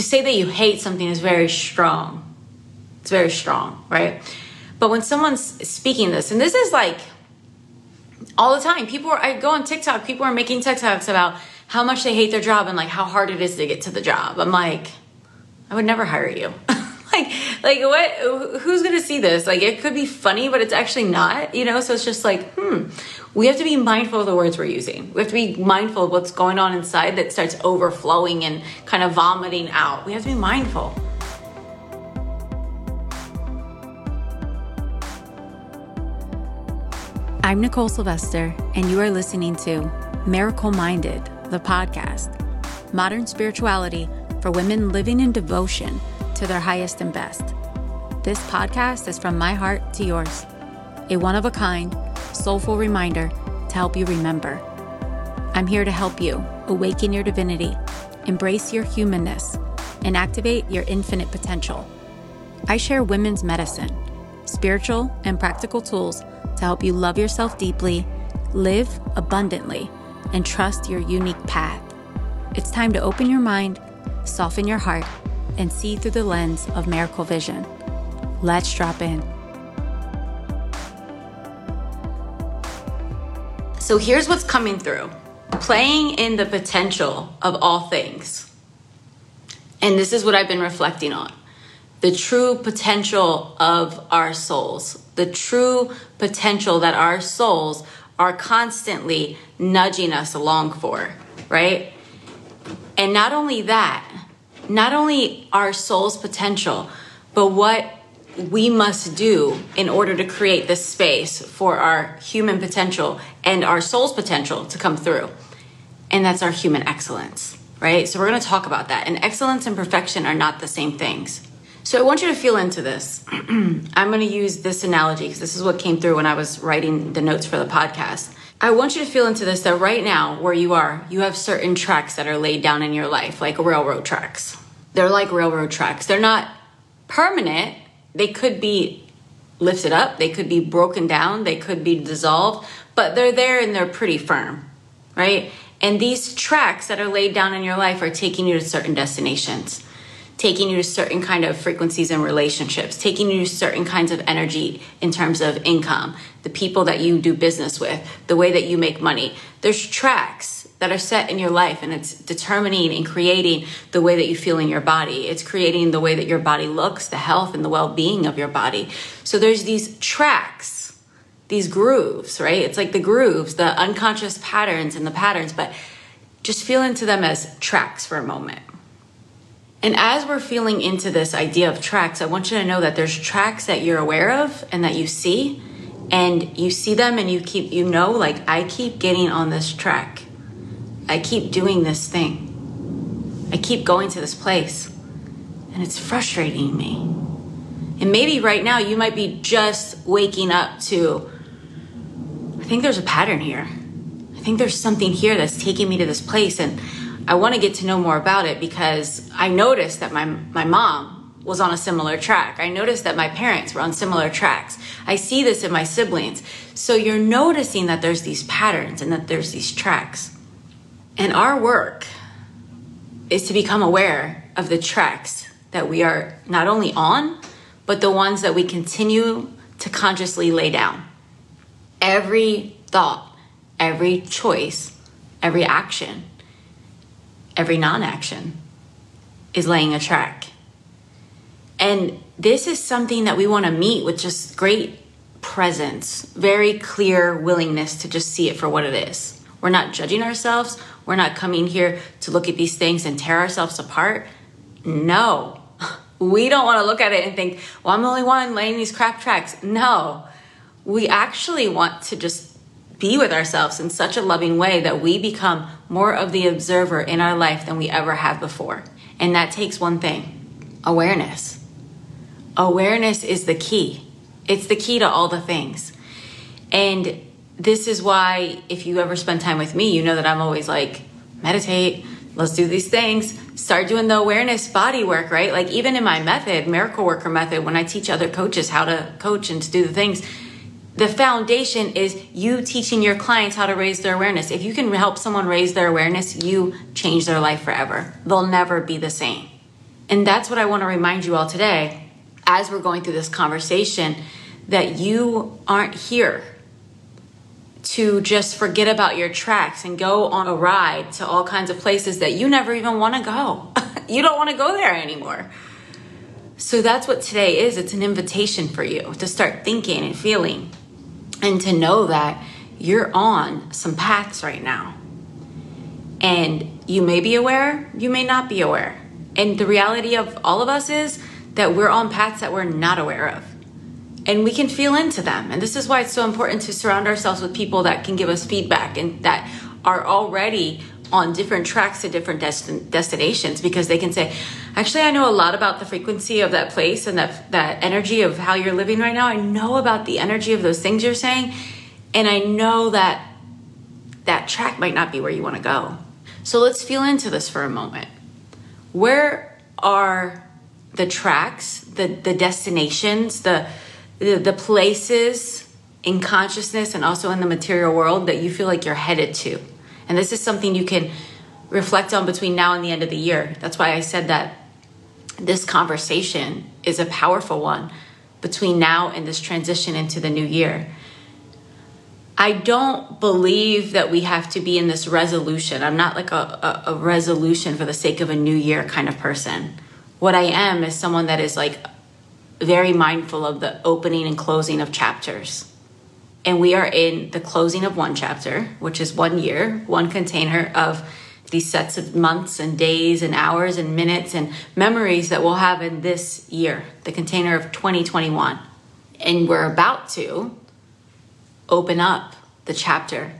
to say that you hate something is very strong. It's very strong, right? But when someone's speaking this, and this is like all the time, people are, I go on TikTok, people are making TikToks about how much they hate their job and like how hard it is to get to the job. I'm like, I would never hire you. like, like what, who's gonna see this? Like, it could be funny, but it's actually not, you know? So it's just like, hmm, we have to be mindful of the words we're using. We have to be mindful of what's going on inside that starts overflowing and kind of vomiting out. We have to be mindful. I'm Nicole Sylvester, and you are listening to Miracle Minded, the podcast modern spirituality for women living in devotion to their highest and best. This podcast is from my heart to yours, a one of a kind soulful reminder to help you remember. I'm here to help you awaken your divinity, embrace your humanness, and activate your infinite potential. I share women's medicine, spiritual and practical tools to help you love yourself deeply, live abundantly, and trust your unique path. It's time to open your mind, soften your heart, and see through the lens of miracle vision. Let's drop in. So here's what's coming through playing in the potential of all things. And this is what I've been reflecting on the true potential of our souls, the true potential that our souls are constantly nudging us along for, right? And not only that, not only our soul's potential, but what we must do in order to create this space for our human potential and our soul's potential to come through. And that's our human excellence, right? So we're going to talk about that. And excellence and perfection are not the same things. So I want you to feel into this. I'm going to use this analogy because this is what came through when I was writing the notes for the podcast. I want you to feel into this that right now, where you are, you have certain tracks that are laid down in your life, like railroad tracks. They're like railroad tracks. They're not permanent, they could be lifted up, they could be broken down, they could be dissolved, but they're there and they're pretty firm, right? And these tracks that are laid down in your life are taking you to certain destinations, taking you to certain kind of frequencies and relationships, taking you to certain kinds of energy in terms of income, the people that you do business with, the way that you make money. There's tracks that are set in your life and it's determining and creating the way that you feel in your body. It's creating the way that your body looks, the health and the well-being of your body. So there's these tracks, these grooves, right? It's like the grooves, the unconscious patterns and the patterns, but just feel into them as tracks for a moment. And as we're feeling into this idea of tracks, I want you to know that there's tracks that you're aware of and that you see and you see them and you keep you know like I keep getting on this track I keep doing this thing. I keep going to this place. And it's frustrating me. And maybe right now you might be just waking up to, I think there's a pattern here. I think there's something here that's taking me to this place. And I want to get to know more about it because I noticed that my, my mom was on a similar track. I noticed that my parents were on similar tracks. I see this in my siblings. So you're noticing that there's these patterns and that there's these tracks. And our work is to become aware of the tracks that we are not only on, but the ones that we continue to consciously lay down. Every thought, every choice, every action, every non action is laying a track. And this is something that we want to meet with just great presence, very clear willingness to just see it for what it is. We're not judging ourselves. We're not coming here to look at these things and tear ourselves apart. No, we don't want to look at it and think, well, I'm the only one laying these crap tracks. No, we actually want to just be with ourselves in such a loving way that we become more of the observer in our life than we ever have before. And that takes one thing awareness. Awareness is the key, it's the key to all the things. And this is why if you ever spend time with me, you know that I'm always like, meditate, let's do these things. Start doing the awareness body work, right? Like even in my method, miracle worker method, when I teach other coaches how to coach and to do the things, the foundation is you teaching your clients how to raise their awareness. If you can help someone raise their awareness, you change their life forever. They'll never be the same. And that's what I want to remind you all today as we're going through this conversation that you aren't here to just forget about your tracks and go on a ride to all kinds of places that you never even want to go. you don't want to go there anymore. So that's what today is. It's an invitation for you to start thinking and feeling and to know that you're on some paths right now. And you may be aware, you may not be aware. And the reality of all of us is that we're on paths that we're not aware of and we can feel into them. And this is why it's so important to surround ourselves with people that can give us feedback and that are already on different tracks to different destin- destinations because they can say, actually, I know a lot about the frequency of that place and that, that energy of how you're living right now. I know about the energy of those things you're saying. And I know that that track might not be where you want to go. So let's feel into this for a moment. Where are the tracks, the, the destinations, the, the, the places in consciousness and also in the material world that you feel like you're headed to. And this is something you can reflect on between now and the end of the year. That's why I said that this conversation is a powerful one between now and this transition into the new year. I don't believe that we have to be in this resolution. I'm not like a, a, a, resolution for the sake of a new year kind of person. What I am is someone that is like very mindful of the opening and closing of chapters. And we are in the closing of one chapter, which is one year, one container of these sets of months and days and hours and minutes and memories that we'll have in this year, the container of 2021. And we're about to open up the chapter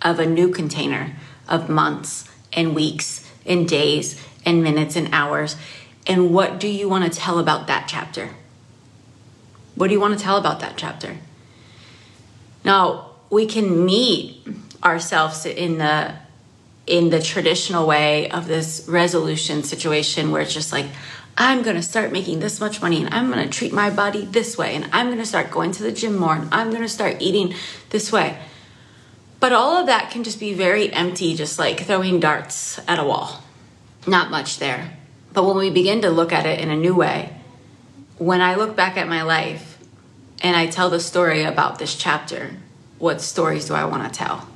of a new container of months and weeks and days and minutes and hours. And what do you want to tell about that chapter? What do you want to tell about that chapter? Now, we can meet ourselves in the in the traditional way of this resolution situation where it's just like I'm going to start making this much money and I'm going to treat my body this way and I'm going to start going to the gym more and I'm going to start eating this way. But all of that can just be very empty, just like throwing darts at a wall. Not much there. But when we begin to look at it in a new way, when I look back at my life, and I tell the story about this chapter, what stories do I want to tell?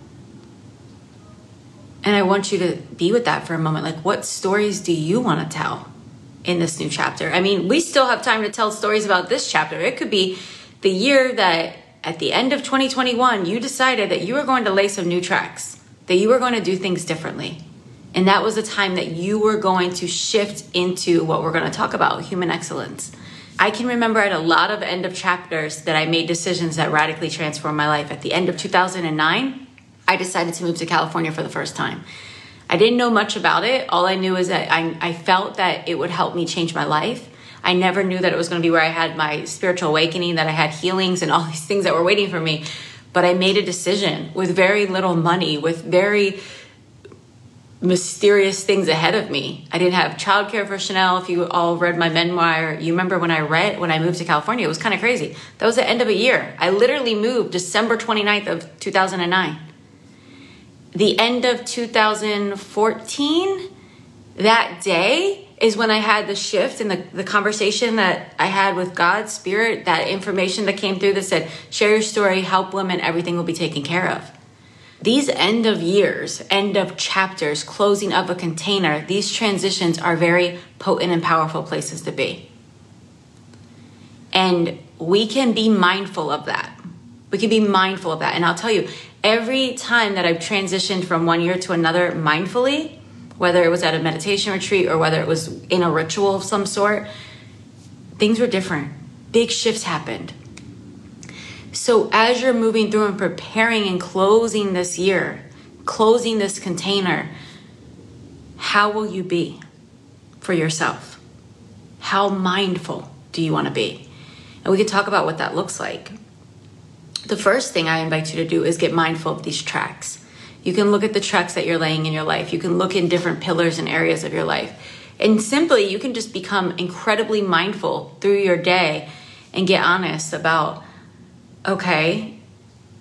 And I want you to be with that for a moment. Like, what stories do you want to tell in this new chapter? I mean, we still have time to tell stories about this chapter. It could be the year that at the end of 2021, you decided that you were going to lay some new tracks, that you were going to do things differently. And that was a time that you were going to shift into what we're going to talk about human excellence. I can remember at a lot of end of chapters that I made decisions that radically transformed my life. At the end of 2009, I decided to move to California for the first time. I didn't know much about it. All I knew is that I, I felt that it would help me change my life. I never knew that it was going to be where I had my spiritual awakening, that I had healings and all these things that were waiting for me. But I made a decision with very little money, with very mysterious things ahead of me. I didn't have childcare for Chanel. If you all read my memoir, you remember when I read when I moved to California, it was kind of crazy. That was the end of a year. I literally moved December 29th of 2009. The end of 2014, that day is when I had the shift in the, the conversation that I had with God, Spirit, that information that came through that said, share your story, help women, everything will be taken care of. These end of years, end of chapters, closing of a container, these transitions are very potent and powerful places to be. And we can be mindful of that. We can be mindful of that. And I'll tell you, every time that I've transitioned from one year to another mindfully, whether it was at a meditation retreat or whether it was in a ritual of some sort, things were different. Big shifts happened. So as you're moving through and preparing and closing this year, closing this container, how will you be for yourself? How mindful do you want to be? And we can talk about what that looks like. The first thing I invite you to do is get mindful of these tracks. You can look at the tracks that you're laying in your life. You can look in different pillars and areas of your life. And simply, you can just become incredibly mindful through your day and get honest about okay,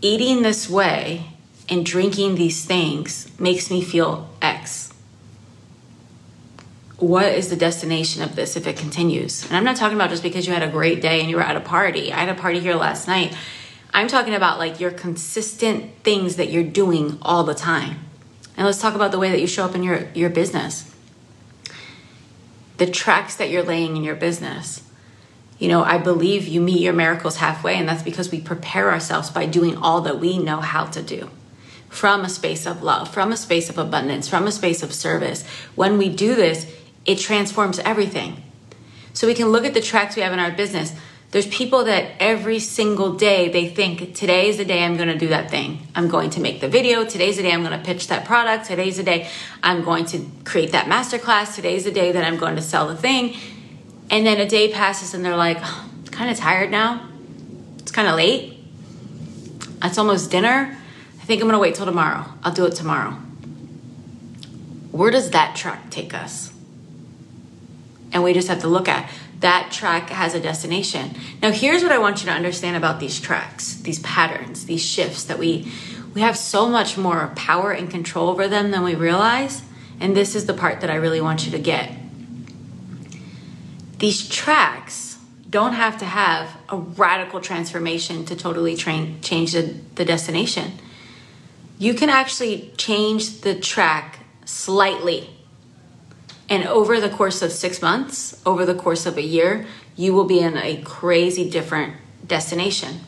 eating this way and drinking these things makes me feel X. what is the destination of this if it continues? And I'm not talking about just because you had a great day and you were at a party. I had a party here last night. I'm talking about like your consistent things that you're doing all the time. And let's talk about the way that you show up in your, your business. The tracks that you're laying in your business. You know, I believe you meet your miracles halfway, and that's because we prepare ourselves by doing all that we know how to do from a space of love, from a space of abundance, from a space of service. When we do this, it transforms everything. So we can look at the tracks we have in our business. There's people that every single day they think today is the day I'm to do that thing. I'm going to make the video. Today's the day I'm to pitch that product. Today's the day I'm going to create that masterclass. Today's the day that I'm going to sell the thing. And then a day passes and they're like, oh, kind of tired now. It's kind of late. It's almost dinner. I think I'm going to wait till tomorrow. I'll do it tomorrow. Where does that track take us? And we just have to look at that track has a destination. Now, here's what I want you to understand about these tracks, these patterns, these shifts that we we have so much more power and control over them than we realize. And this is the part that I really want you to get. These tracks don't have to have a radical transformation to totally train, change the, the destination. You can actually change the track slightly and over the course of six months, over the course of a year, you will be in a crazy different destination.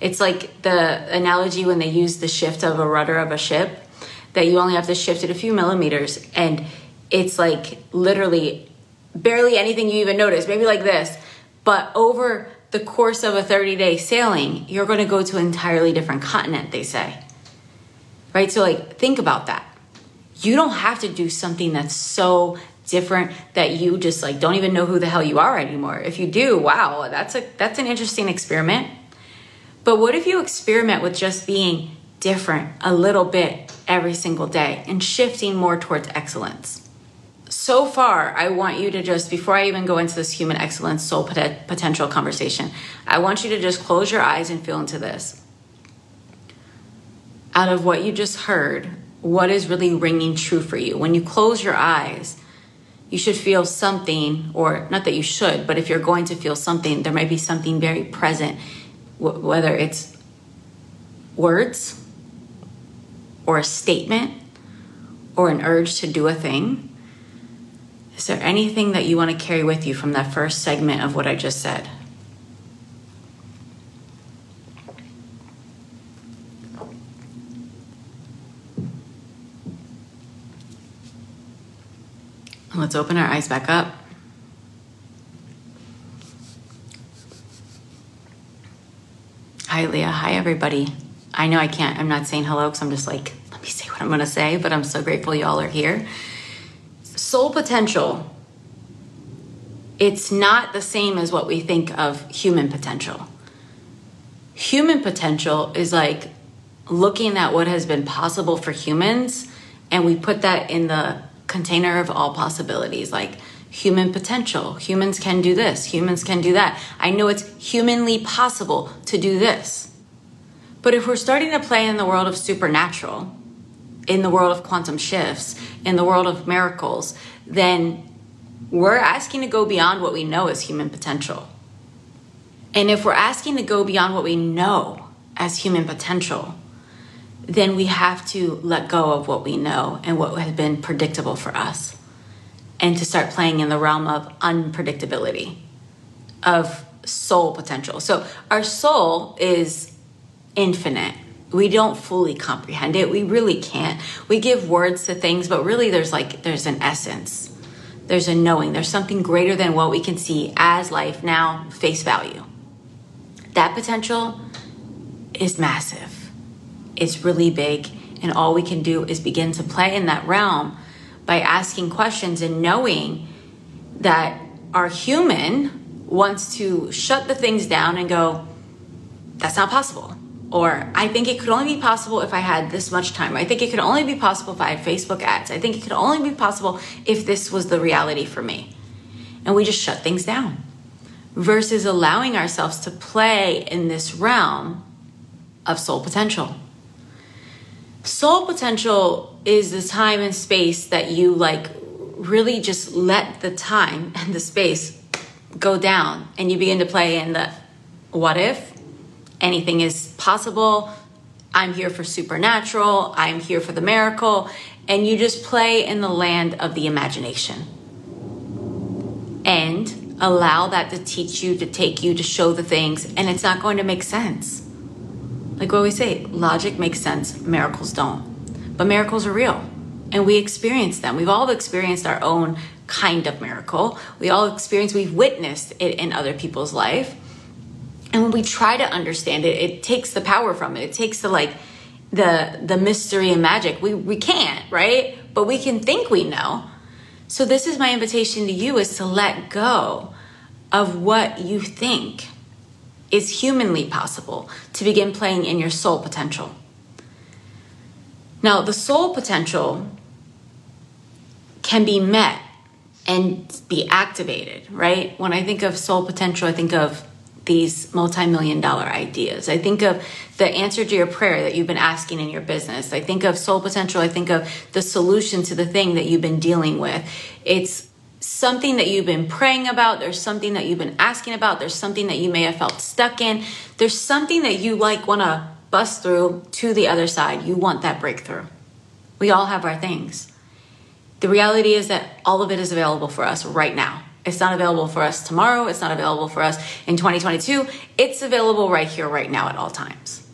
It's like the analogy when they use the shift of a rudder of a ship, that you only have to shift it a few millimeters. And it's like literally barely anything you even notice, maybe like this. But over the course of a 30 day sailing, you're going to go to an entirely different continent, they say. Right? So, like, think about that you don't have to do something that's so different that you just like don't even know who the hell you are anymore. If you do, wow, that's a that's an interesting experiment. But what if you experiment with just being different a little bit every single day and shifting more towards excellence? So far, I want you to just, before I even go into this human excellence soul potential conversation, I want you to just close your eyes and feel into this. Out of what you just heard, what is really ringing true for you. When you close your eyes, you should feel something, or not that you should, but if you're going to feel something, there might be something very present, whether it's words or a statement or an urge to do a thing. Is there anything that you want to carry with you from that first segment of what I just said? Let's open our eyes back up. Hi, Leah. Hi, everybody. I know I can't, I'm not saying hello because I'm just like, let me say what I'm going to say, but I'm so grateful y'all are here. Soul potential, it's not the same as what we think of human potential. Human potential is like looking at what has been possible for humans, and we put that in the container of all possibilities like human potential. Humans can do this, humans can do that. I know it's humanly possible to do this. But if we're starting to play in the world of supernatural, in the world of quantum shifts, in the world of miracles, then we're asking to go beyond what we know as human potential. And if we're asking to go beyond what we know as human potential, then we have to let go of what we know and what has been predictable for us and to start playing in the realm of unpredictability, of soul potential. So, our soul is infinite. We don't fully comprehend it. We really can't. We give words to things, but really there's like there's an essence. There's a knowing. There's something greater than what we can see as life now face value. That potential is massive It's really big. And all we can do is begin to play in that realm by asking questions and knowing that our human wants to shut the things down and go, that's not possible. Or I think it could only be possible if I had this much time. I think it could only be possible if I had Facebook ads. I think it could only be possible if this was the reality for me. And we just shut things down versus allowing ourselves to play in this realm of soul potential soul potential is the time and space that you like really just let the time and the space go down and you begin to play in the what if anything is possible. I'm here for supernatural. I'm here for the miracle. And you just play in the land of the imagination. And allow that to teach you to take you to show the things. And it's not going to make sense. Like what we say logic makes sense miracles don't. But miracles are real. And we experience them. We've all experienced our own kind of miracle. We all experience, we've witnessed it in other people's life. And when we try to understand it, it takes the power from it. It takes the like the the mystery and magic. We we can't, right? But we can think we know. So this is my invitation to you is to let go of what you think is humanly possible to begin playing in your soul potential. Now, the soul potential can be met and be activated, right? When I think of soul potential, I think of these multi-million dollar ideas. I think of the answer to your prayer that you've been asking in your business. I think of soul potential. I think of the solution to the thing that you've been dealing with. It's something that you've been praying about. There's something that you've been asking about. There's something that you may have felt stuck in. There's something that you like want to bust through to the other side. You want that breakthrough. We all have our things. The reality is that all of it is available for us right now. It's not available for us tomorrow. It's not available for us in 2022. It's available right here, right now, at all times.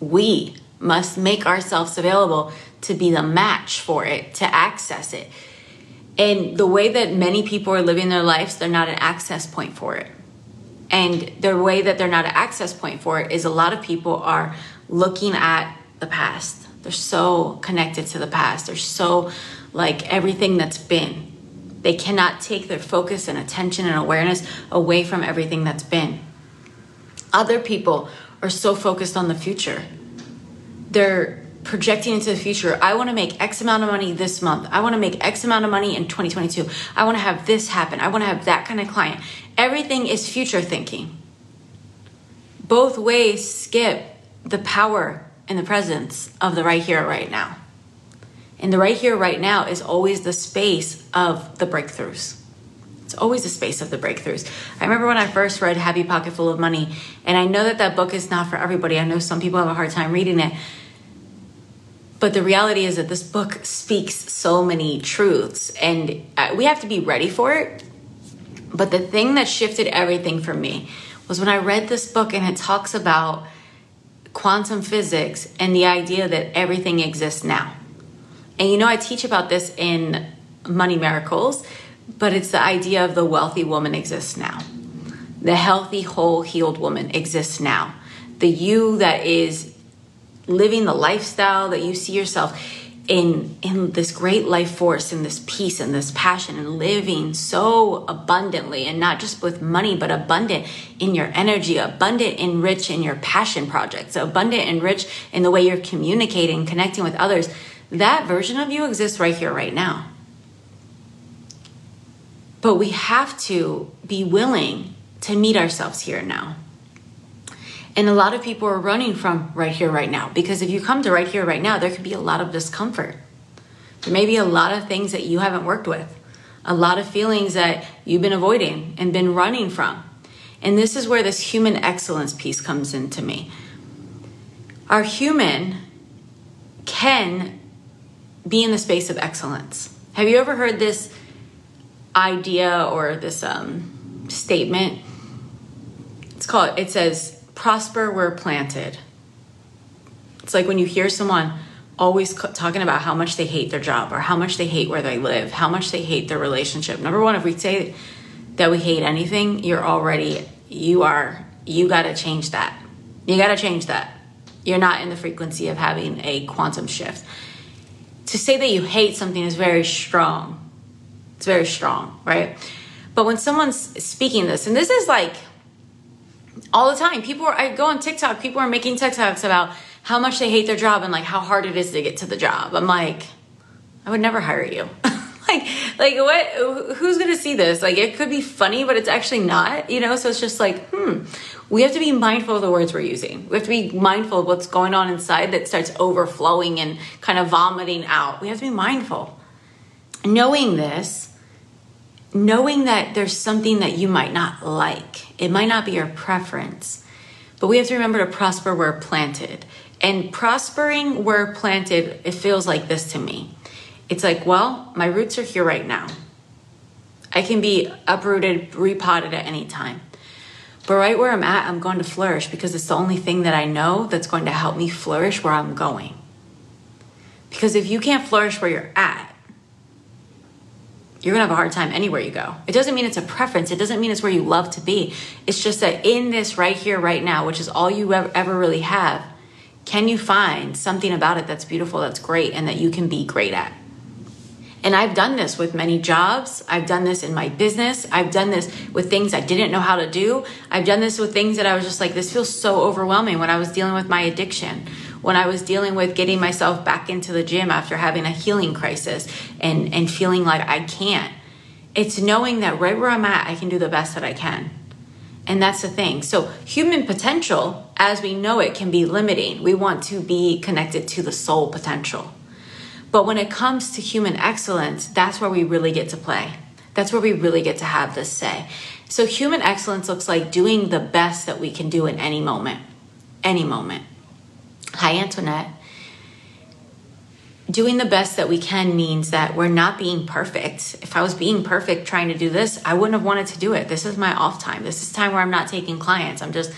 We must make ourselves available to be the match for it, to access it. And the way that many people are living their lives, they're not an access point for it. And the way that they're not an access point for it is a lot of people are looking at the past. They're so connected to the past. They're so like everything that's been. They cannot take their focus and attention and awareness away from everything that's been. Other people are so focused on the future. They're projecting into the future. I want to make X amount of money this month. I want to make X amount of money in 2022. I want to have this happen. I want to have that kind of client. Everything is future thinking. Both ways skip the power and the presence of the right here, right now. And the right here, right now is always the space of the breakthroughs. It's always the space of the breakthroughs. I remember when I first read Happy Pocket Full of Money, and I know that that book is not for everybody. I know some people have a hard time reading it. But the reality is that this book speaks so many truths, and uh, we have to be ready for it. But the thing that shifted everything for me was when I read this book and it talks about quantum physics and the idea that everything exists now. And you know, I teach about this in Money Miracles, but it's the idea of the wealthy woman exists now. The healthy, whole, healed woman exists now. The you that is living the lifestyle that you see yourself in in this great life force and this peace and this passion and living so abundantly and not just with money but abundant in your energy abundant and rich in your passion projects abundant and rich in the way you're communicating connecting with others that version of you exists right here, right now. But we have to be willing to meet ourselves here now. And a lot of people are running from right here, right now. Because if you come to right here, right now, there could be a lot of discomfort. There may be a lot of things that you haven't worked with, a lot of feelings that you've been avoiding and been running from. And this is where this human excellence piece comes into me. Our human can be in the space of excellence. Have you ever heard this idea or this um, statement? It's called, it says, prosper where planted. It's like when you hear someone always talking about how much they hate their job or how much they hate where they live, how much they hate their relationship. Number one, if we say that we hate anything, you're already, you are, you got to change that. You got to change that. You're not in the frequency of having a quantum shift to say that you hate something is very strong. It's very strong, right? But when someone's speaking this, and this is like all the time, people are, I go on TikTok, people are making TikToks about how much they hate their job and like how hard it is to get to the job. I'm like, I would never hire you. like, like what, who's gonna see this? Like, it could be funny, but it's actually not, you know? So it's just like, hmm, we have to be mindful of the words we're using. We have to be mindful of what's going on inside that starts overflowing and kind of vomiting out. We have to be mindful. knowing this, knowing that there's something that you might not like, it might not be your preference, but we have to remember to prosper where planted. And prospering where planted, it feels like this to me. It's like, well, my roots are here right now. I can be uprooted, repotted at any time. But right where I'm at, I'm going to flourish because it's the only thing that I know that's going to help me flourish where I'm going. Because if you can't flourish where you're at, you're gonna have a hard time anywhere you go. It doesn't mean it's a preference. It doesn't mean it's where you love to be. It's just that in this right here, right now, which is all you ever, really have, can you find something about it that's beautiful, that's great, and that you can be great at? And I've done this with many jobs. I've done this in my business. I've done this with things I didn't know how to do. I've done this with things that I was just like, this feels so overwhelming when I was dealing with my addiction when I was dealing with getting myself back into the gym after having a healing crisis and, and feeling like I can't. It's knowing that right where I'm at, I can do the best that I can. And that's the thing. So, human potential, as we know it, can be limiting. We want to be connected to the soul potential. But when it comes to human excellence, that's where we really get to play. That's where we really get to have this say. So, human excellence looks like doing the best that we can do in any moment. Any moment. Hi, Antoinette. Doing the best that we can means that we're not being perfect. If I was being perfect trying to do this, I wouldn't have wanted to do it. This is my off time. This is time where I'm not taking clients. I'm just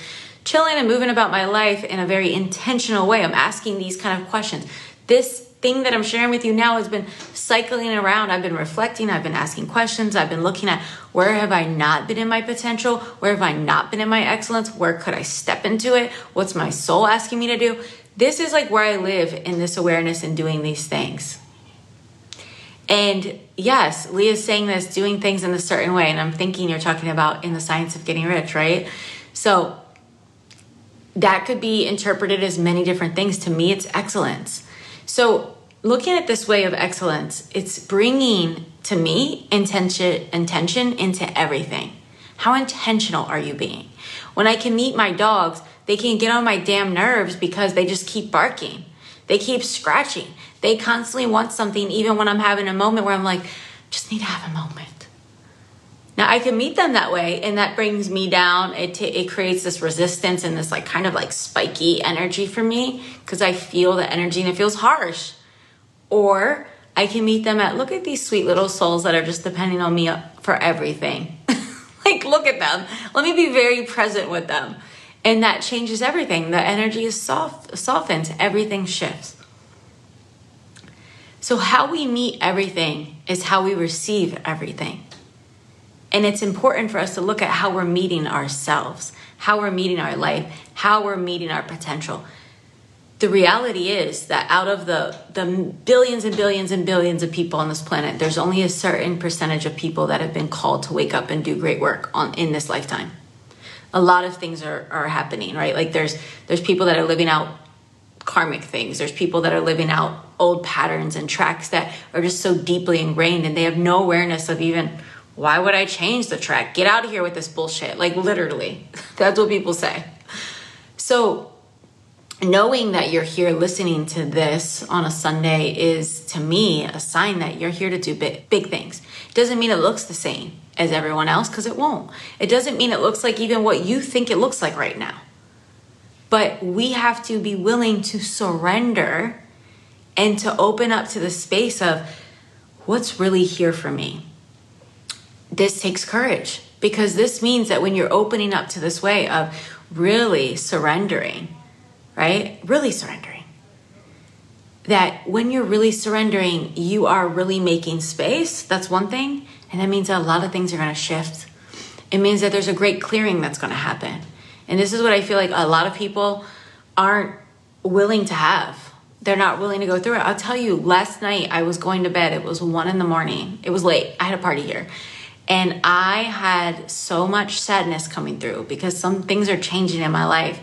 chilling and moving about my life in a very intentional way. I'm asking these kind of questions. This thing that I'm sharing with you now has been cycling around. I've been reflecting, I've been asking questions, I've been looking at where have I not been in my potential? Where have I not been in my excellence? Where could I step into it? What's my soul asking me to do? this is like where I live in this awareness and doing these things. And yes, Leah's saying this, doing things in a certain way. And I'm thinking you're talking about in the science of getting rich, right? So that could be interpreted as many different things. To me, it's excellence. So looking at this way of excellence, it's bringing to me intention, intention into everything. How intentional are you being? When I can meet my dogs, they can get on my damn nerves because they just keep barking. They keep scratching. They constantly want something, even when I'm having a moment where I'm like, just need to have a moment. Now I can meet them that way, and that brings me down. It t- it creates this resistance and this like kind of like spiky energy for me because I feel the energy and it feels harsh. Or I can meet them at look at these sweet little souls that are just depending on me for everything. like look at them. Let me be very present with them. And that changes everything. The energy is soft, softens, everything shifts. So, how we meet everything is how we receive everything. And it's important for us to look at how we're meeting ourselves, how we're meeting our life, how we're meeting our potential. The reality is that out of the, the billions and billions and billions of people on this planet, there's only a certain percentage of people that have been called to wake up and do great work on in this lifetime a lot of things are, are happening, right? Like there's there's people that are living out karmic things. There's people that are living out old patterns and tracks that are just so deeply ingrained and they have no awareness of even why would I change the track? Get out of here with this bullshit. Like literally. That's what people say. So knowing that you're here listening to this on a Sunday is to me a sign that you're here to do big, big things. It doesn't mean it looks the same as everyone else because it won't. It doesn't mean it looks like even what you think it looks like right now. But we have to be willing to surrender and to open up to the space of what's really here for me. This takes courage because this means that when you're opening up to this way of really surrendering, right? Really surrendering. That when you're really surrendering, you are really making space. That's one thing. And that means that a lot of things are going to shift. It means that there's a great clearing that's going to happen. And this is what I feel like a lot of people aren't willing to have. They're not willing to go through it. I'll tell you, last night I was going to bed. It was one in the morning. It was late. I had a party here. And I had so much sadness coming through because some things are changing in my life.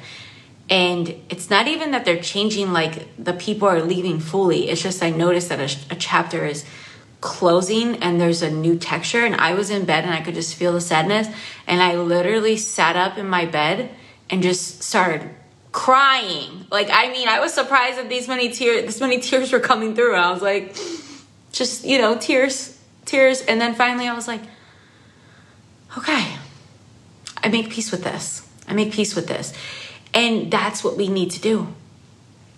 And it's not even that they're changing like the people are leaving fully. It's just I noticed that a, a chapter is closing and there's a new texture and I was in bed and I could just feel the sadness and I literally sat up in my bed and just started crying. Like I mean, I was surprised that these many tears this many tears were coming through and I was like Just, you know, tears, tears. And then finally I was like, okay, I make peace with this. I make peace with this. And that's what we need to do.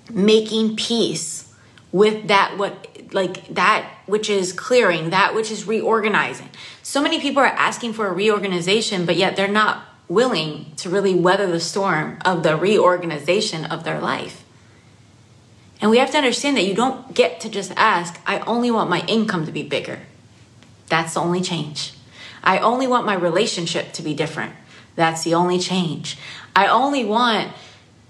Making peace with that what like that which is clearing, that which is reorganizing. So many people are asking for a reorganization, but yet they're not willing to really weather the storm of the reorganization of their life. And we have to understand that you don't get to just ask, I only want my income to be bigger. That's the only change. I only want my relationship to be different. That's the only change. I only want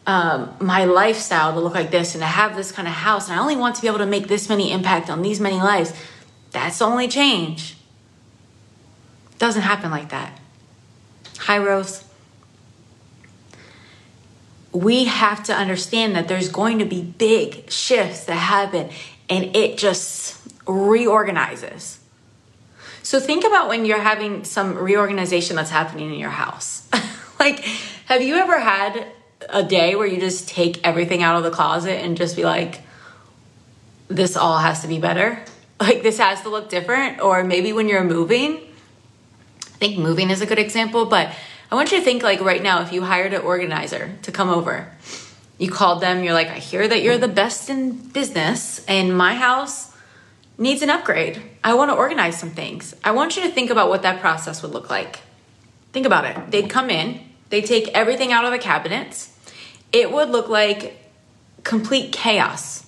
um, my lifestyle to look like this and to have this kind of house. And I only want to be able to make this many impact on these many lives. That's the only change. Doesn't happen like that. Hi, Rose. We have to understand that there's going to be big shifts that happen and it just reorganizes. So think about when you're having some reorganization that's happening in your house. like, have you ever had a day where you just take everything out of the closet and just be like, this all has to be better? Like, this has to look different? Or maybe when you're moving, I think moving is a good example, but I want you to think like right now if you hired an organizer to come over, you called them, you're like, I hear that you're the best in business, and my house needs an upgrade. I want to organize some things. I want you to think about what that process would look like. Think about it. They'd come in, they'd take everything out of the cabinets. It would look like complete chaos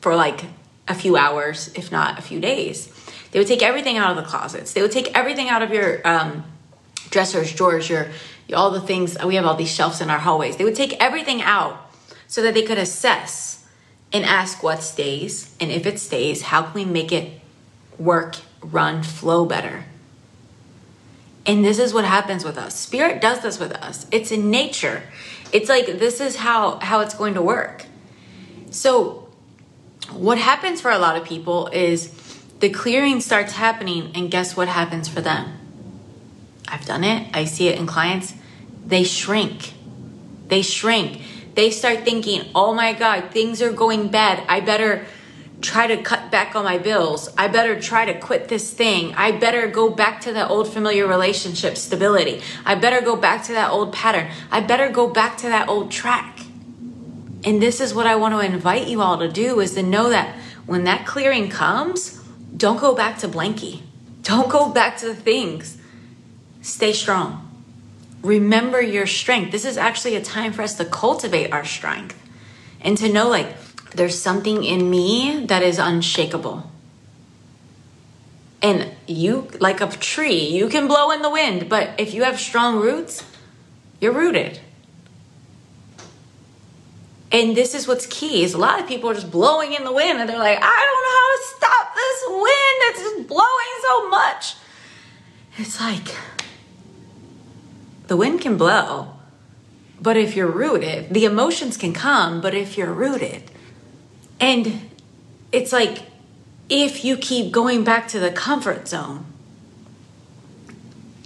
for like a few hours, if not a few days. They would take everything out of the closets. They would take everything out of your um, dressers, drawers, your, your all the things. We have all these shelves in our hallways. They would take everything out so that they could assess and ask what stays, and if it stays, how can we make it work, run, flow better? And this is what happens with us. Spirit does this with us. It's in nature. It's like this is how how it's going to work. So what happens for a lot of people is the clearing starts happening and guess what happens for them? I've done it. I see it in clients. They shrink. They shrink. They start thinking, "Oh my god, things are going bad. I better try to cut back on my bills. I better try to quit this thing. I better go back to that old familiar relationship stability. I better go back to that old pattern. I better go back to that old track. And this is what I want to invite you all to do is to know that when that clearing comes, don't go back to blankie. Don't go back to the things. Stay strong. Remember your strength. This is actually a time for us to cultivate our strength and to know like there's something in me that is unshakable. And you, like a tree, you can blow in the wind, but if you have strong roots, you're rooted. And this is what's key is a lot of people are just blowing in the wind and they're like, I don't know how to stop this wind. It's just blowing so much. It's like the wind can blow, but if you're rooted, the emotions can come, but if you're rooted, and it's like if you keep going back to the comfort zone,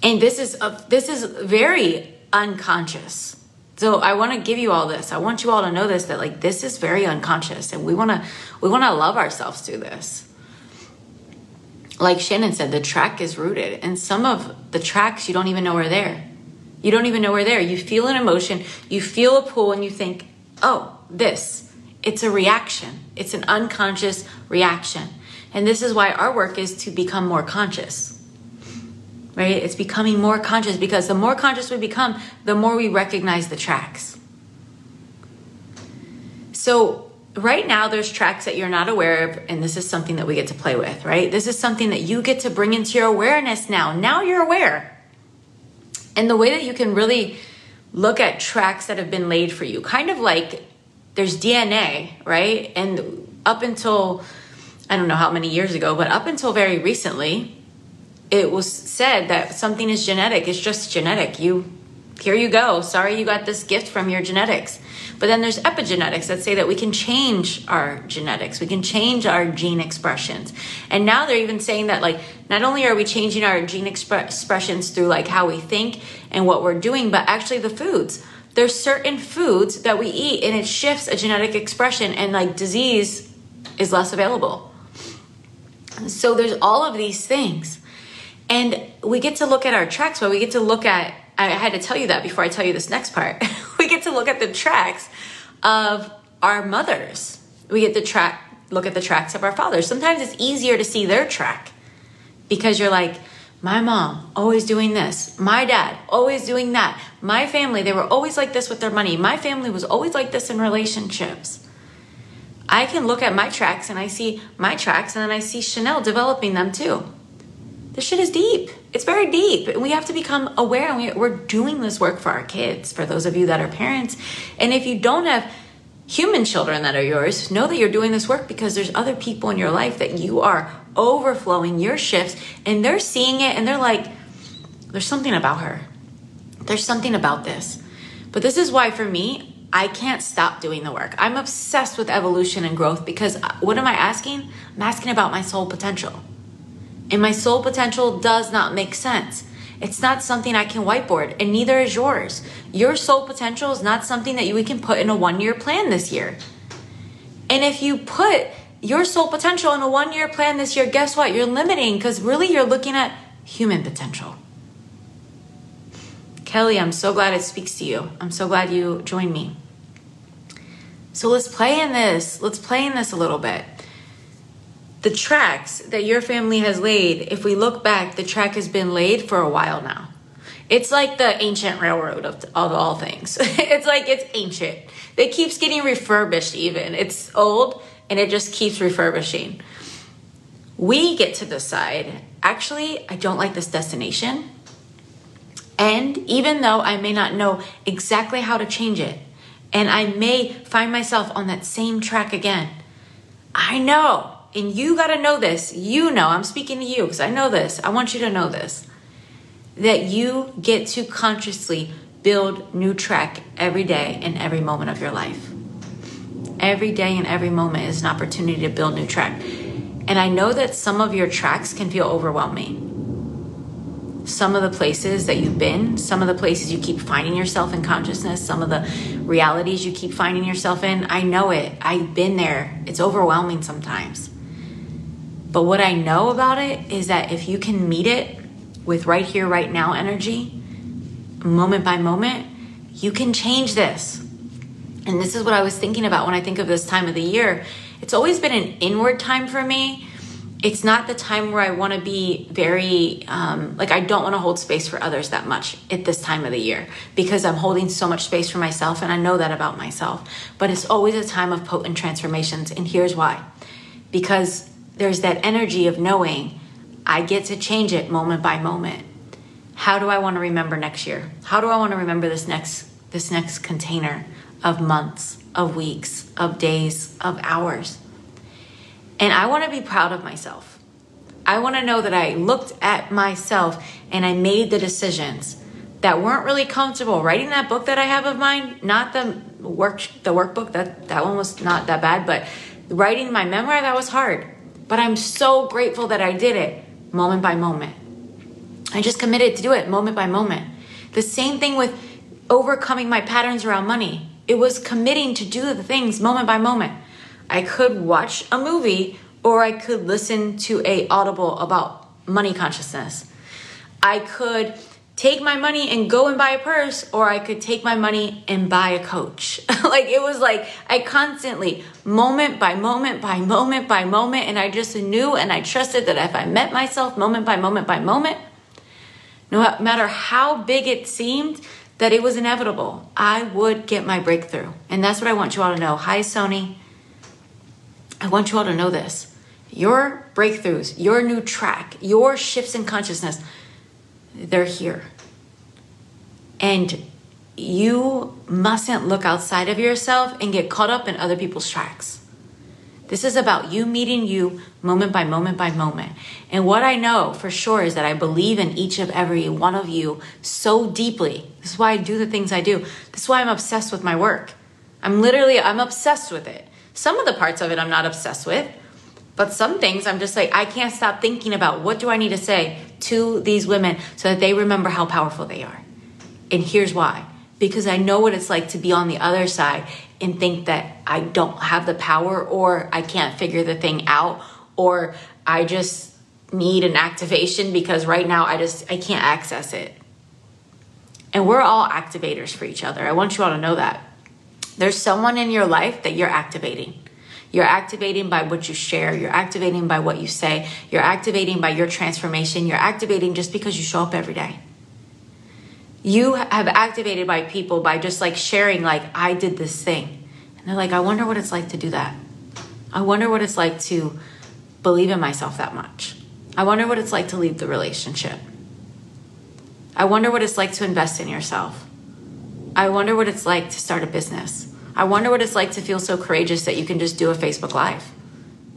and this is a, this is very unconscious. So I want to give you all this. I want you all to know this that like this is very unconscious, and we want to we want to love ourselves through this. Like Shannon said, the track is rooted, and some of the tracks you don't even know are there. You don't even know we're there. You feel an emotion, you feel a pull, and you think, oh, this. It's a reaction, it's an unconscious reaction. And this is why our work is to become more conscious. Right? It's becoming more conscious because the more conscious we become, the more we recognize the tracks. So, right now, there's tracks that you're not aware of, and this is something that we get to play with, right? This is something that you get to bring into your awareness now. Now you're aware. And the way that you can really look at tracks that have been laid for you, kind of like there's DNA, right? And up until, I don't know how many years ago, but up until very recently, it was said that something is genetic. It's just genetic. You, here you go. Sorry you got this gift from your genetics. But then there's epigenetics that say that we can change our genetics, we can change our gene expressions. And now they're even saying that, like, not only are we changing our gene expre- expressions through like how we think and what we're doing, but actually the foods. There's certain foods that we eat and it shifts a genetic expression, and like disease is less available. So there's all of these things. And we get to look at our tracks, but we get to look at, I had to tell you that before I tell you this next part. to look at the tracks of our mothers. We get to track, look at the tracks of our fathers. Sometimes it's easier to see their track because you're like, my mom always doing this. My dad always doing that. My family, they were always like this with their money. My family was always like this in relationships. I can look at my tracks and I see my tracks and then I see Chanel developing them too. This shit is deep. It's very deep. We have to become aware and we, we're doing this work for our kids, for those of you that are parents. And if you don't have human children that are yours, know that you're doing this work because there's other people in your life that you are overflowing your shifts and they're seeing it and they're like, there's something about her. There's something about this. But this is why for me, I can't stop doing the work. I'm obsessed with evolution and growth because uh, what am I asking? I'm asking about my soul potential. And my soul potential does not make sense. It's not something I can whiteboard, and neither is yours. Your soul potential is not something that we can put in a one year plan this year. And if you put your soul potential in a one year plan this year, guess what? You're limiting because really you're looking at human potential. Kelly, I'm so glad it speaks to you. I'm so glad you joined me. So let's play in this. Let's play in this a little bit. The tracks that your family has laid, if we look back, the track has been laid for a while now. It's like the ancient railroad of, of all things. it's like it's ancient. It keeps getting refurbished, even. It's old and it just keeps refurbishing. We get to decide actually, I don't like this destination. And even though I may not know exactly how to change it, and I may find myself on that same track again, I know, and you got to know this. You know, I'm speaking to you because I know this. I want you to know this that you get to consciously build new track every day and every moment of your life. Every day and every moment is an opportunity to build new track. And I know that some of your tracks can feel overwhelming. Some of the places that you've been, some of the places you keep finding yourself in consciousness, some of the realities you keep finding yourself in, I know it. I've been there. It's overwhelming sometimes. But what I know about it is that if you can meet it with right here, right now energy, moment by moment, you can change this. And this is what I was thinking about when I think of this time of the year. It's always been an inward time for me. It's not the time where I want to be very, um, like, I don't want to hold space for others that much at this time of the year because I'm holding so much space for myself and I know that about myself. But it's always a time of potent transformations. And here's why because there's that energy of knowing I get to change it moment by moment. How do I want to remember next year? How do I want to remember this next this next container? of months, of weeks, of days, of hours. And I want to be proud of myself. I want to know that I looked at myself and I made the decisions that weren't really comfortable. Writing that book that I have of mine, not the work the workbook that that one was not that bad, but writing my memoir that was hard. But I'm so grateful that I did it moment by moment. I just committed to do it moment by moment. The same thing with overcoming my patterns around money. It was committing to do the things moment by moment. I could watch a movie or I could listen to a audible about money consciousness. I could take my money and go and buy a purse or I could take my money and buy a coach. like it was like I constantly moment by moment by moment by moment and I just knew and I trusted that if I met myself moment by moment by moment no matter how big it seemed that it was inevitable. I would get my breakthrough. And that's what I want you all to know. Hi, Sony. I want you all to know this. Your breakthroughs, your new track, your shifts in consciousness, they're here. And you mustn't look outside of yourself and get caught up in other people's tracks. This is about you meeting you moment by moment by moment. And what I know for sure is that I believe in each of every one of you so deeply. This is why I do the things I do. This is why I'm obsessed with my work. I'm literally I'm obsessed with it. Some of the parts of it I'm not obsessed with, but some things I'm just like I can't stop thinking about what do I need to say to these women so that they remember how powerful they are. And here's why. Because I know what it's like to be on the other side and think that I don't have the power or I can't figure the thing out or I just need an activation because right now I just I can't access it. And we're all activators for each other. I want you all to know that. There's someone in your life that you're activating. You're activating by what you share. You're activating by what you say. You're activating by your transformation. You're activating just because you show up every day. You have activated by people by just like sharing, like, I did this thing. And they're like, I wonder what it's like to do that. I wonder what it's like to believe in myself that much. I wonder what it's like to leave the relationship. I wonder what it's like to invest in yourself. I wonder what it's like to start a business. I wonder what it's like to feel so courageous that you can just do a Facebook Live.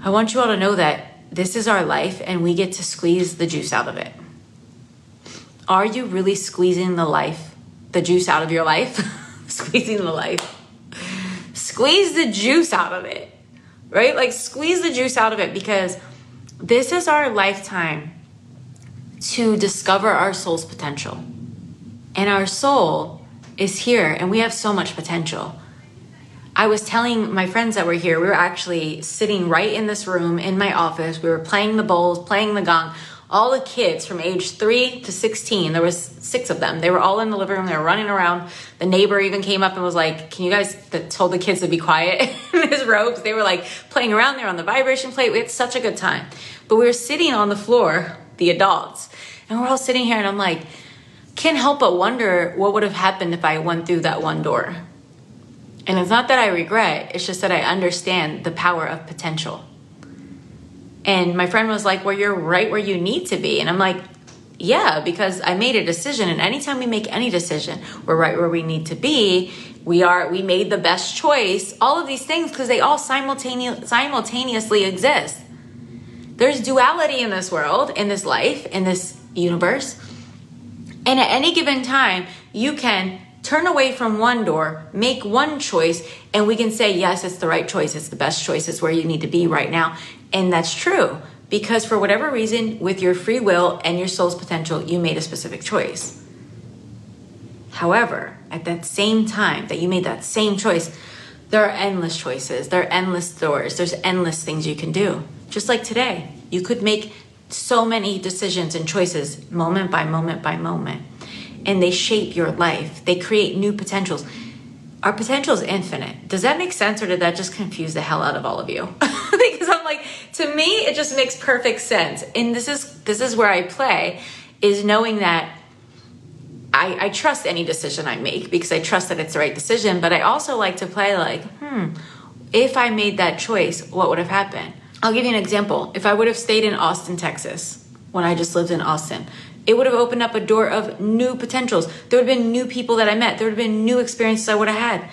I want you all to know that this is our life and we get to squeeze the juice out of it. Are you really squeezing the life, the juice out of your life? squeezing the life. Squeeze the juice out of it, right? Like, squeeze the juice out of it because this is our lifetime to discover our soul's potential. And our soul is here, and we have so much potential. I was telling my friends that were here, we were actually sitting right in this room in my office. We were playing the bowls, playing the gong. All the kids from age three to 16, there was six of them. They were all in the living room. They were running around. The neighbor even came up and was like, can you guys, that told the kids to be quiet in his robes. They were like playing around there on the vibration plate. We had such a good time. But we were sitting on the floor, the adults, and we're all sitting here and I'm like, can't help but wonder what would have happened if I went through that one door and it's not that I regret, it's just that I understand the power of potential. And my friend was like, Well, you're right where you need to be. And I'm like, Yeah, because I made a decision. And anytime we make any decision, we're right where we need to be. We are, we made the best choice. All of these things, because they all simultaneously simultaneously exist. There's duality in this world, in this life, in this universe. And at any given time, you can turn away from one door, make one choice, and we can say, yes, it's the right choice, it's the best choice, it's where you need to be right now. And that's true because for whatever reason, with your free will and your soul's potential, you made a specific choice. However, at that same time that you made that same choice, there are endless choices, there are endless doors, there's endless things you can do. Just like today, you could make so many decisions and choices moment by moment by moment and they shape your life. They create new potentials. Our potential is infinite. Does that make sense or did that just confuse the hell out of all of you? because I'm like to me it just makes perfect sense. And this is this is where I play is knowing that I, I trust any decision I make because I trust that it's the right decision, but I also like to play like, hmm, if I made that choice, what would have happened? I'll give you an example. If I would have stayed in Austin, Texas, when I just lived in Austin, it would have opened up a door of new potentials. There would have been new people that I met. There would have been new experiences I would have had.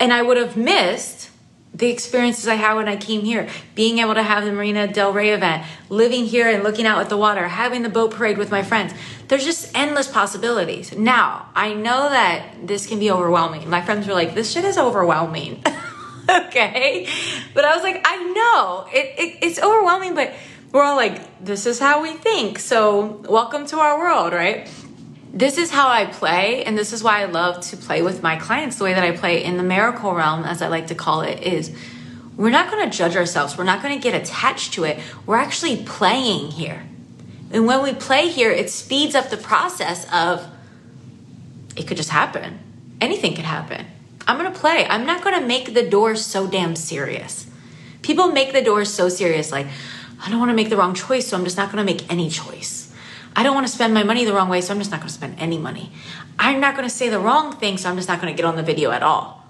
And I would have missed the experiences I had when I came here. Being able to have the Marina Del Rey event, living here and looking out at the water, having the boat parade with my friends. There's just endless possibilities. Now, I know that this can be overwhelming. My friends were like, this shit is overwhelming. okay? But I was like, I know. It, it, it's overwhelming, but we're all like, this is how we think. So, welcome to our world, right? This is how I play, and this is why I love to play with my clients the way that I play in the miracle realm, as I like to call it, is we're not to judge ourselves. We're not to get attached to it. We're actually playing here. And when we play here, it speeds up the process of it could just happen. Anything could happen. I'm to play. I'm not to make the door so damn serious. People make the door so serious, like, I don't want to make the wrong choice, so I'm just not going to make any choice. I don't want to spend my money the wrong way, so I'm just not going to spend any money. I'm not going to say the wrong thing, so I'm just not going to get on the video at all.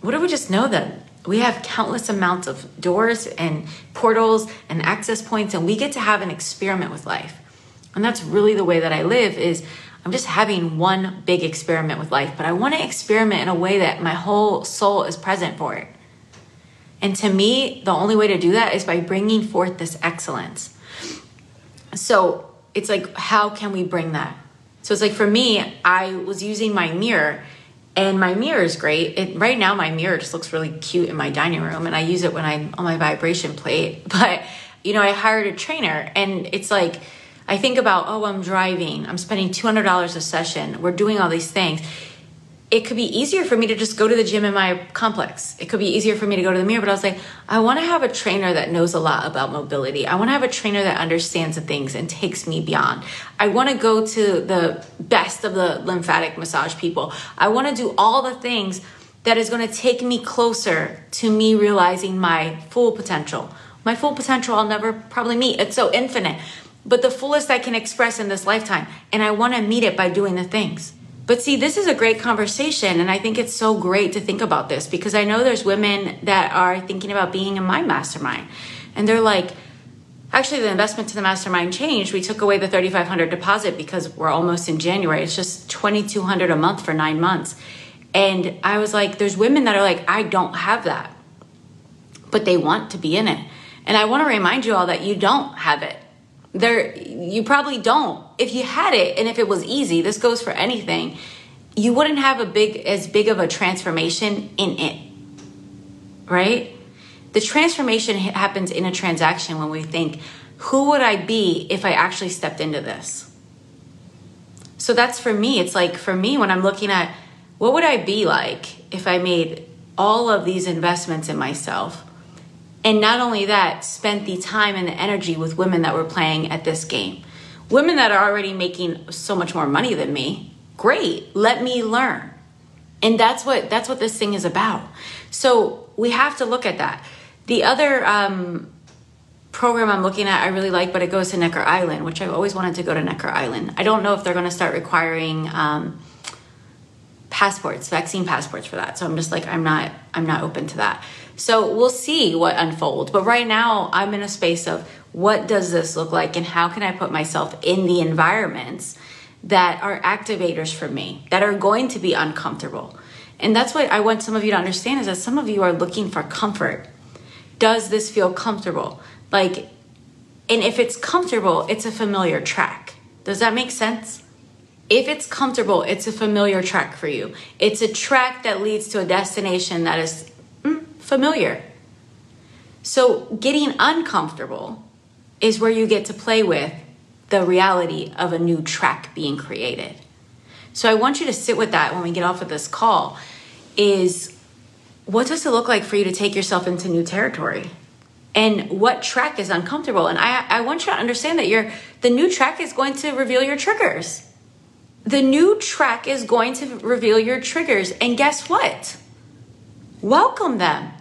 What do we just know that we have countless amounts of doors and portals and access points, and we get to have an experiment with life. And that's really the way that I live is I'm just having one big experiment with life, but I want to experiment in a way that my whole soul is present for it. And to me, the only way to do that is by bringing forth this excellence. So it's like, how can we bring that? So it's like for me, I was using my mirror and my mirror is great. It, right now, my mirror just looks really cute in my dining room, and I use it when I'm on my vibration plate. But you know, I hired a trainer, and it's like I think about, oh, I'm driving, I'm spending two hundred dollars a session, we're doing all these things it could be easier for me to just go to the gym in my complex. It could be easier for me to go to the mirror, but I was like, I want to have a trainer that knows a lot about mobility. I want to have a trainer that understands the things and takes me beyond. I want to go to the best of the lymphatic massage people. I want to do all the things that is going to take me closer to me realizing my full potential. My full potential I'll never probably meet. It's so infinite, but the fullest I can express in this lifetime. And I want to meet it by doing the things. But see, this is a great conversation, and I think it's so great to think about this because I know there's women that are thinking about being in my mastermind, and they're like, actually, the investment to the mastermind changed. We took away the 3,500 deposit because we're almost in January. It's just 2,200 a month for nine months, and I was like, there's women that are like, I don't have that, but they want to be in it, and I want to remind you all that you don't have it there you probably don't. If you had it and if it was easy this goes for anything you wouldn't have a big as big of a transformation in it right? The transformation happens in a transaction when we think who would i be if i actually stepped into this? So that's for me. It's like for me when i'm looking at what would i be like if i made all of these investments in myself and not only that, spent the time and the energy with women that were playing at this game. Women that are already making so much more money than me. Great. Let me learn. And that's what that's what this thing is about. So we have to look at that. The other um, program I'm looking at, I really like, but it goes to Necker Island, which I've always wanted to go to Necker Island. I don't know if they're going to start requiring um, passports, vaccine passports for that. So I'm just like, I'm not, I'm not open to that. So we'll see what unfolds. But right now, I'm in a space of what does this look like and how can I put myself in the environments that are activators for me, that are going to be uncomfortable. And that's what I want some of you to understand is that some of you are looking for comfort. Does this feel comfortable? Like, and if it's comfortable, it's a familiar track. Does that make sense? If it's comfortable, it's a familiar track for you. It's a track that leads to a destination that is familiar. So, getting uncomfortable is where you get to play with the reality of a new track being created. So, I want you to sit with that when we get off of this call is what does it look like for you to take yourself into new territory? And what track is uncomfortable? And I, I want you to understand that your the new track is going to reveal your triggers. The new track is going to reveal your triggers. And guess what? Welcome them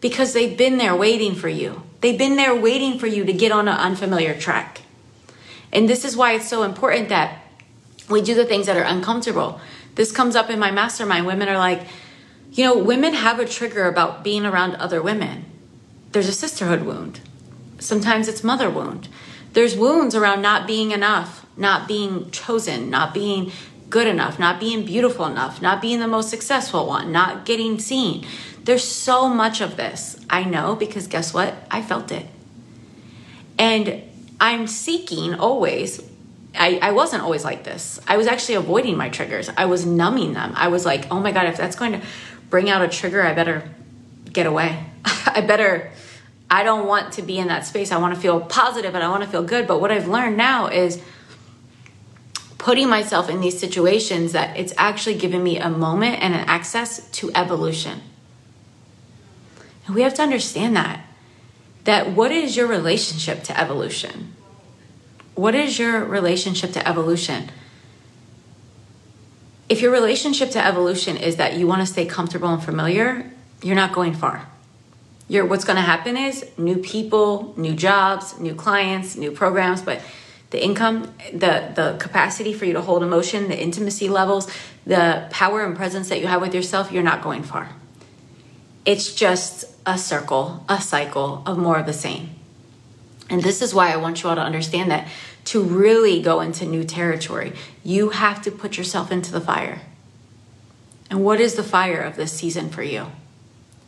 because they've been there waiting for you. They've been there waiting for you to get on an unfamiliar track. And this is why it's so important that we do the things that are uncomfortable. This comes up in my mastermind. Women are like, you know, women have a trigger about being around other women. There's a sisterhood wound. Sometimes it's mother wound. There's wounds around not being enough, not being chosen, not being good enough, not being beautiful enough, not being the most successful one, not getting seen. There's so much of this. I know because guess what? I felt it. And I'm seeking always. I, I wasn't always like this. I was actually avoiding my triggers. I was numbing them. I was like, oh my God, if that's going to bring out a trigger, I better get away. I better, I don't want to be in that space. I want to feel positive and I want to feel good. But what I've learned now is putting myself in these situations that it's actually given me a moment and an access to evolution. And we have to understand that. That what is your relationship to evolution? What is your relationship to evolution? If your relationship to evolution is that you want to stay comfortable and familiar, you're not going far. You're, what's going to happen is new people, new jobs, new clients, new programs, but the income, the the capacity for you to hold emotion, the intimacy levels, the power and presence that you have with yourself, you're not going far. It's just a circle, a cycle of more of the same. And this is why I want you all to understand that to really go into new territory, you have to put yourself into the fire. And what is the fire of this season for you?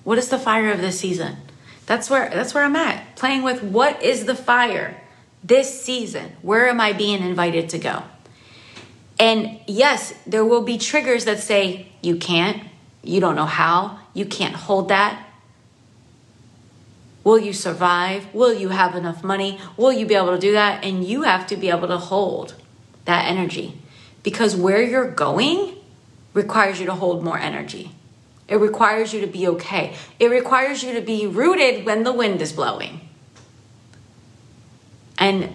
What is the fire of this season? That's where that's where I'm at. Playing with what is the fire this season? Where am I being invited to go? And yes, there will be triggers that say, you can't, you don't know how, you can't hold that. Will you survive? Will you have enough money? Will you be able to do that? And you have to be able to hold that energy because where you're going requires you to hold more energy. It requires you to be okay. It requires you to be rooted when the wind is blowing. And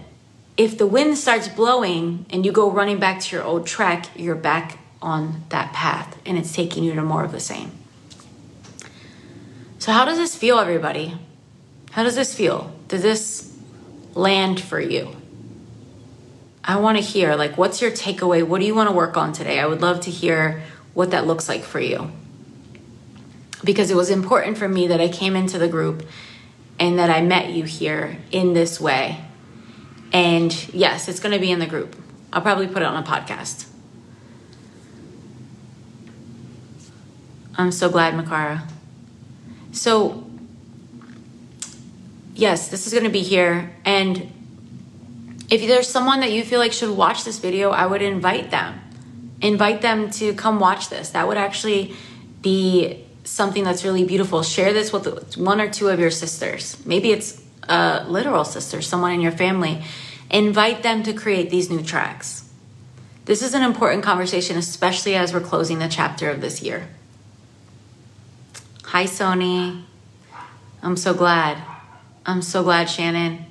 if the wind starts blowing and you go running back to your old track, you're back on that path and it's taking you to more of the same. So, how does this feel, everybody? How does this feel? Does this land for you? I want to hear, like, what's your takeaway? What do you want to work on today? I would love to hear what that looks like for you. Because it was important for me that I came into the group and that I met you here in this way. And yes, it's going to be in the group. I'll probably put it on a podcast. I'm so glad, Makara. So, yes, this is going to be here. And if there's someone that you feel like should watch this video, I would invite them. Invite them to come watch this. That would actually be something that's really beautiful. Share this with one or two of your sisters. Maybe it's a literal sister, someone in your family. Invite them to create these new tracks. This is an important conversation, especially as we're closing the chapter of this year. Hi, Sony. I'm so glad. I'm so glad, Shannon.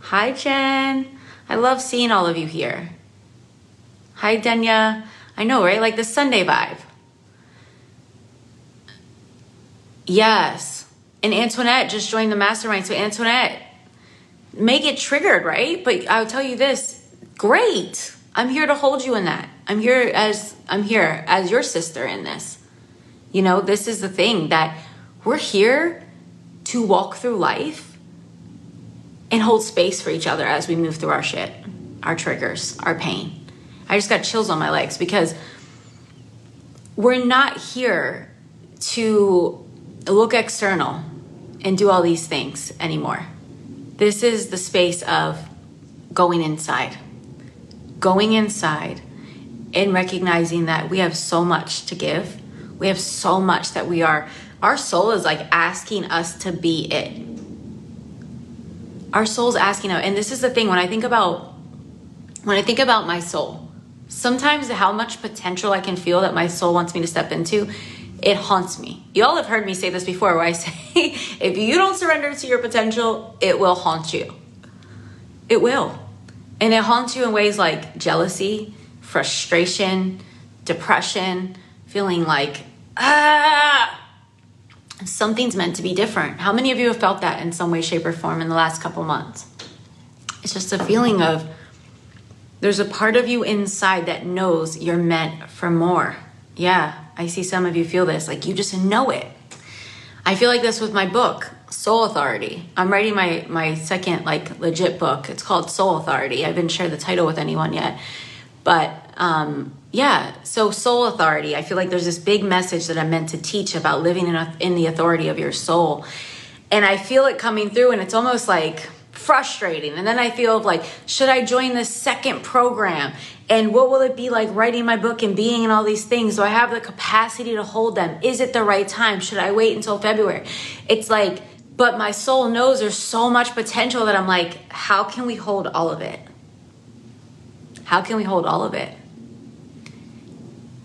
Hi, Jen. I love seeing all of you here. Hi, Denya. I know, right? Like the Sunday vibe. Yes. And Antoinette just joined the mastermind. So, Antoinette, make it triggered, right? But I'll tell you this great. I'm here to hold you in that. I'm here as I'm here as your sister in this. You know, this is the thing that we're here to walk through life and hold space for each other as we move through our shit, our triggers, our pain. I just got chills on my legs because we're not here to look external and do all these things anymore. This is the space of going inside, going inside and recognizing that we have so much to give we have so much that we are, our soul is like asking us to be it. Our soul's asking us, and this is the thing when I think about, when I think about my soul, sometimes how much potential I can feel that my soul wants me to step into, it haunts me. Y'all have heard me say this before where I say, if you don't surrender to your potential, it will haunt you. It will. And it haunts you in ways like jealousy, frustration, depression, feeling like ah, something's meant to be different. How many of you have felt that in some way, shape, or form in the last couple months? It's just a feeling of there's a part of you inside that knows you're meant for more. Yeah, I see some of you feel this, like you just know it. I feel like this with my book, Soul Authority. I'm writing my my second like legit book. It's called Soul Authority. I haven't shared the title with anyone yet, but um, yeah, so soul authority. I feel like there's this big message that I'm meant to teach about living in, a, in the authority of your soul. And I feel it coming through, and it's almost like frustrating. And then I feel like, should I join this second program? And what will it be like writing my book and being in all these things? Do I have the capacity to hold them? Is it the right time? Should I wait until February? It's like, but my soul knows there's so much potential that I'm like, how can we hold all of it? How can we hold all of it?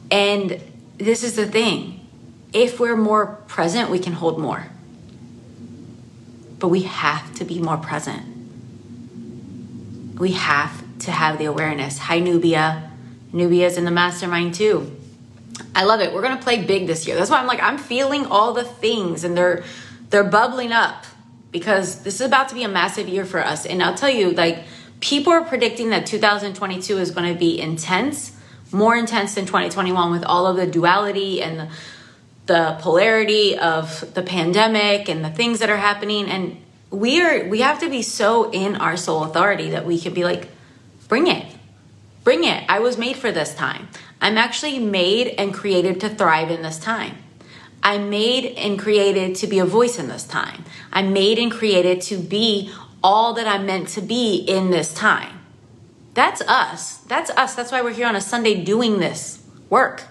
And this is the thing if we're more present, we can hold more. But we have to be more present. We have to have the awareness. Hi, Nubia. Nubia's in the mastermind too. I love it. We're gonna play big this year. That's why I'm like, I'm feeling all the things and they're they're bubbling up because this is about to be a massive year for us. And I'll tell you, like, people are predicting that 2022 is gonna be intense more intense than 2021 with all of the duality and the, the polarity of the pandemic and the things that are happening. And we are we have to be so in our soul authority that we can be like bring it. Bring it. I was made for this time. I'm actually made and created to thrive in this time. I'm made and created to be a voice in this time. I'm made and created to be all that i'm meant to be in this time that's us. That's us. That's why we're here on a Sunday doing this work.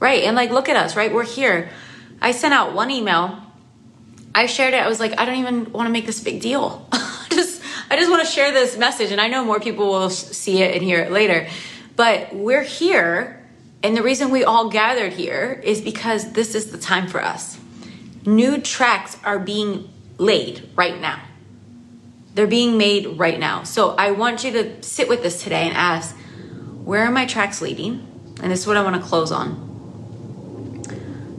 Right? And like, look at us, right? We're here. I sent out one email. I shared it. I was like, I don't even want to make this big deal. just, I just want to share this message. And I know more people will see it and hear it later. But we're here And the reason we all gathered here is because this is the time for us. New tracks are being laid right now. They're being made right now. So I want you to sit with this today and ask, where are my tracks leading? And this is what I want to close on.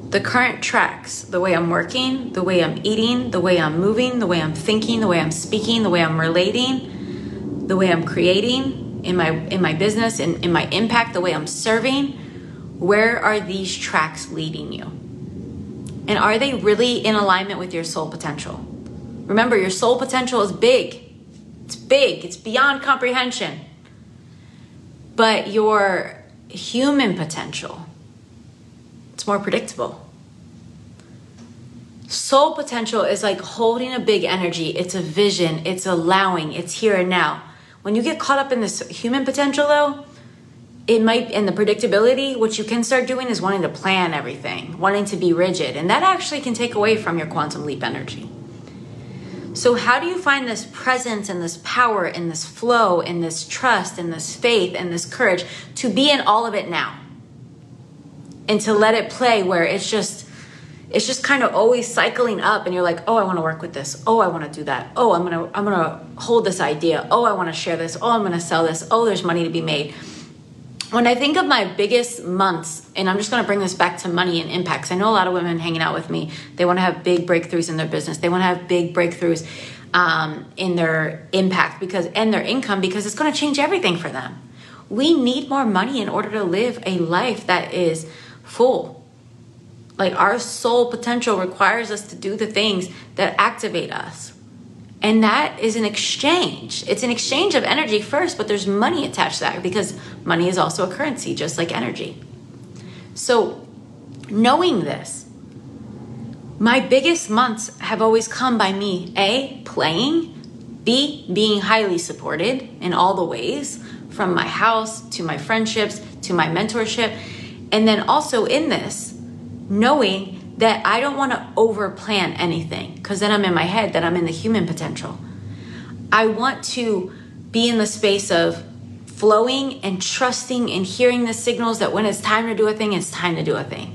The current tracks, the way I'm working, the way I'm eating, the way I'm moving, the way I'm thinking, the way I'm speaking, the way I'm relating, the way I'm creating in my in my business and in, in my impact, the way I'm serving, where are these tracks leading you? And are they really in alignment with your soul potential? Remember, your soul potential is big. It's big. It's beyond comprehension. But your human potential, it's more predictable. Soul potential is like holding a big energy. It's a vision. It's allowing. It's here and now. When you get caught up in this human potential, though, it might, and the predictability, what you can start doing is wanting to plan everything, wanting to be rigid. And that actually can take away from your quantum leap energy. So, how do you find this presence and this power and this flow and this trust and this faith and this courage to be in all of it now? And to let it play where it's just it's just kind of always cycling up and you're like, "Oh, I want to work with this. Oh, I want to do that. Oh, I'm going to I'm going to hold this idea. Oh, I want to share this. Oh, I'm going to sell this. Oh, there's money to be made." When I think of my biggest months, and I'm just going to bring this back to money and impacts. I know a lot of women hanging out with me. They want to have big breakthroughs in their business. They want to have big breakthroughs um, in their impact because and their income because it's going to change everything for them. We need more money in order to live a life that is full. Like our soul potential requires us to do the things that activate us. And that is an exchange. It's an exchange of energy first, but there's money attached to that because money is also a currency, just like energy. So, knowing this, my biggest months have always come by me A, playing, B, being highly supported in all the ways from my house to my friendships to my mentorship. And then also in this, knowing that I don't want to over plan anything because then I'm in my head that I'm in the human potential. I want to be in the space of flowing and trusting and hearing the signals that when it's time to do a thing, it's time to do a thing.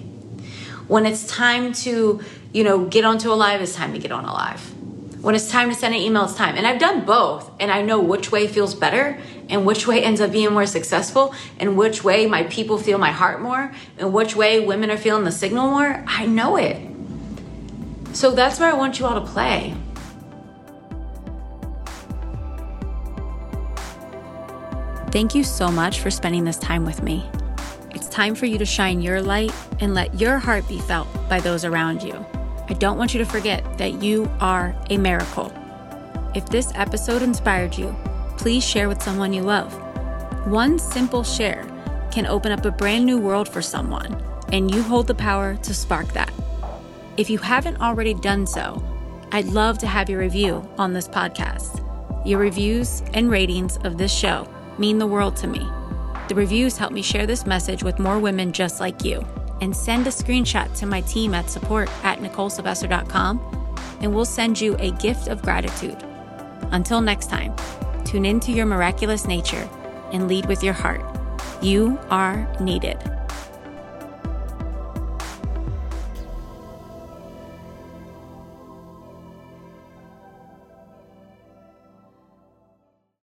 When it's time to, you know, get onto a live, it's time to get on a live. When it's time to send an email, it's time. And I've done both, and I know which way feels better and which way ends up being more successful and which way my people feel my heart more and which way women are feeling the signal more. I know it. So that's where I want you all to play. Thank you so much for spending this time with me. It's time for you to shine your light and let your heart be felt by those around you. I don't want you to forget that you are a miracle. If this episode inspired you, please share with someone you love. One simple share can open up a brand new world for someone, and you hold the power to spark that. If you haven't already done so, I'd love to have your review on this podcast. Your reviews and ratings of this show mean the world to me. The reviews help me share this message with more women just like you and send a screenshot to my team at support at NicoleSylvester.com, and we'll send you a gift of gratitude. Until next time, tune into your miraculous nature and lead with your heart. You are needed.